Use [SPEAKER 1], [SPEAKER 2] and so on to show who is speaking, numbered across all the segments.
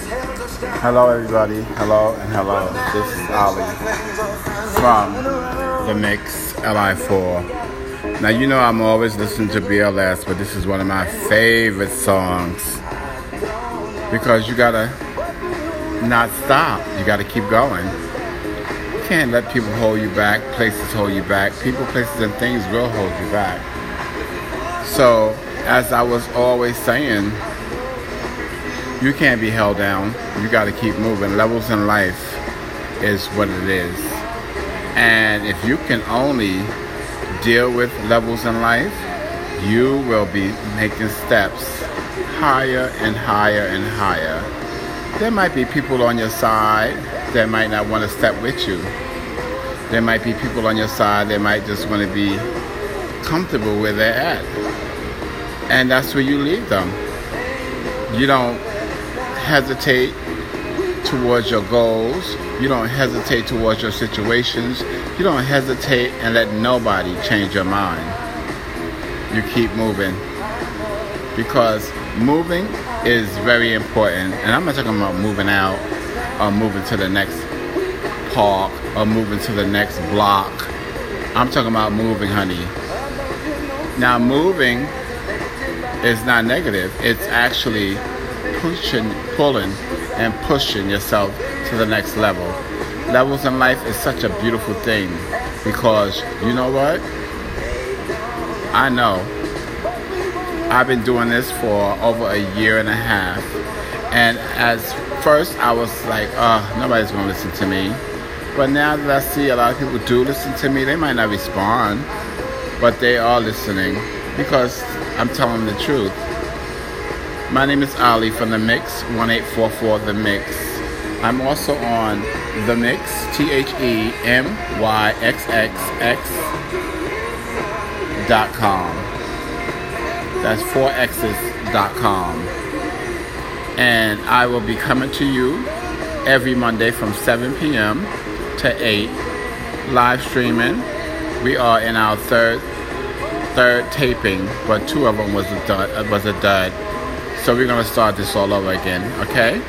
[SPEAKER 1] Hello, everybody. Hello and hello. This is Ali from the Mix LI4. Now, you know I'm always listening to BLS, but this is one of my favorite songs because you gotta not stop. You gotta keep going. You can't let people hold you back, places hold you back. People, places, and things will hold you back. So, as I was always saying, you can't be held down. You got to keep moving. Levels in life is what it is. And if you can only deal with levels in life, you will be making steps higher and higher and higher. There might be people on your side that might not want to step with you. There might be people on your side that might just want to be comfortable where they're at. And that's where you leave them. You don't hesitate towards your goals. You don't hesitate towards your situations. You don't hesitate and let nobody change your mind. You keep moving. Because moving is very important. And I'm not talking about moving out or moving to the next park or moving to the next block. I'm talking about moving, honey. Now, moving is not negative, it's actually pushing, pulling, and pushing yourself to the next level. Levels in life is such a beautiful thing because you know what? I know. I've been doing this for over a year and a half. And as first, I was like, oh, nobody's going to listen to me. But now that I see a lot of people do listen to me, they might not respond, but they are listening because I'm telling the truth. My name is Ali from The Mix, 1844 The Mix. I'm also on The Mix, T H E M Y X X X dot com. That's four X's dot com. And I will be coming to you every Monday from 7 p.m. to 8, live streaming. We are in our third third taping, but two of them was a dud. Was a dud. So we're gonna start this all over again, okay?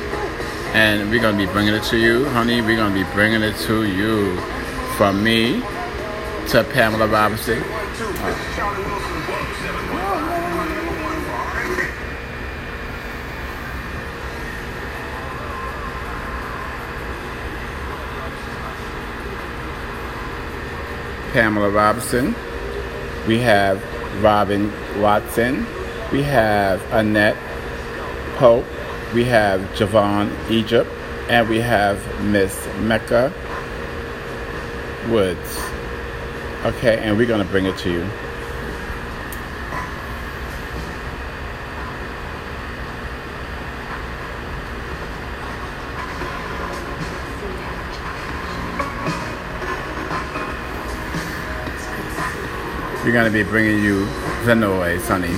[SPEAKER 1] And we're gonna be bringing it to you, honey. We're gonna be bringing it to you from me to Pamela Robinson. Pamela Robinson. We have Robin Watson. We have Annette Pope. We have Javon Egypt. And we have Miss Mecca Woods. Okay, and we're going to bring it to you. We're going to be bringing you the noise, honey.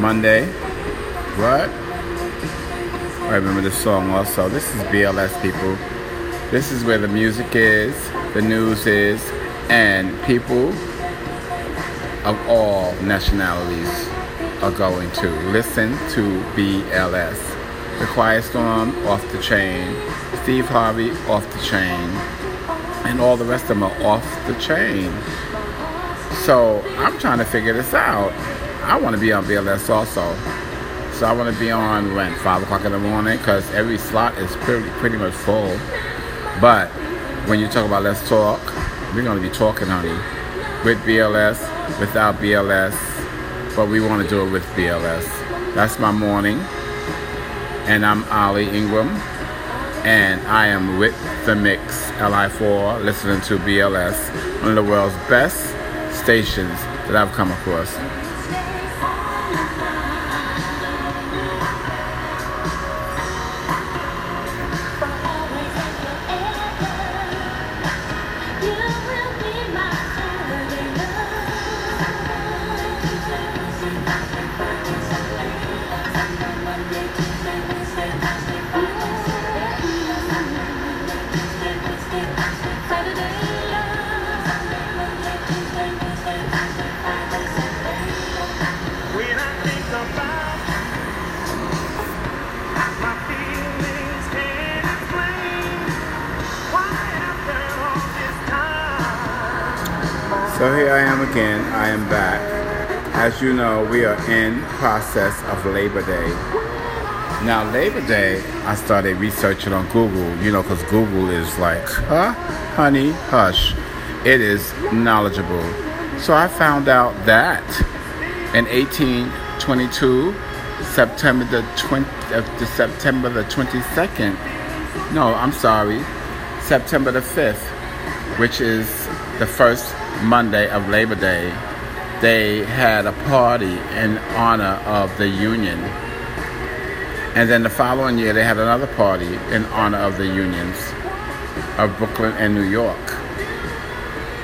[SPEAKER 1] Monday. What? I remember this song also. This is BLS, people. This is where the music is, the news is, and people of all nationalities are going to listen to BLS. The Quiet Storm, off the chain. Steve Harvey, off the chain. And all the rest of them are off the chain. So I'm trying to figure this out. I want to be on BLS also. So I want to be on when five o'clock in the morning because every slot is pretty pretty much full. But when you talk about let's talk, we're gonna be talking, honey, with BLS, without BLS, but we want to do it with BLS. That's my morning, and I'm Ali Ingram, and I am with the Mix LI4, listening to BLS, one of the world's best stations that I've come across. So here I am again. I am back. As you know, we are in process of Labor Day. Now, Labor Day, I started researching on Google, you know, because Google is like, huh? Honey, hush. It is knowledgeable. So I found out that in 1822, September the 20, uh, September the 22nd, no, I'm sorry, September the 5th, which is the first Monday of Labor Day, they had a party in honor of the Union. And then the following year, they had another party in honor of the unions of Brooklyn and New York.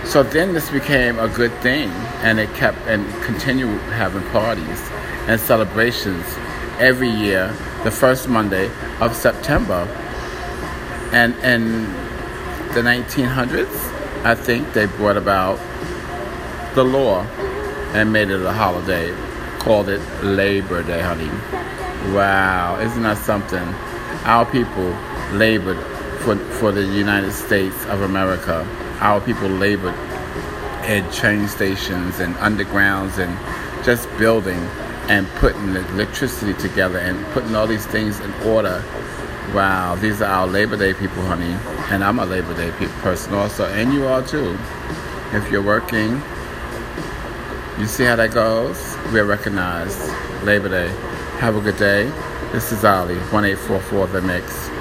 [SPEAKER 1] So then this became a good thing, and it kept and continued having parties and celebrations every year, the first Monday of September. And in the 1900s, I think they brought about the law and made it a holiday, called it Labor Day, honey. Wow, isn't that something? Our people labored for, for the United States of America. Our people labored at train stations and undergrounds and just building and putting the electricity together and putting all these things in order. Wow, these are our Labor Day people, honey. And I'm a Labor Day person also, and you are too. If you're working, you see how that goes? We're recognized. Labor Day. Have a good day. This is Ali, 1844 The Mix.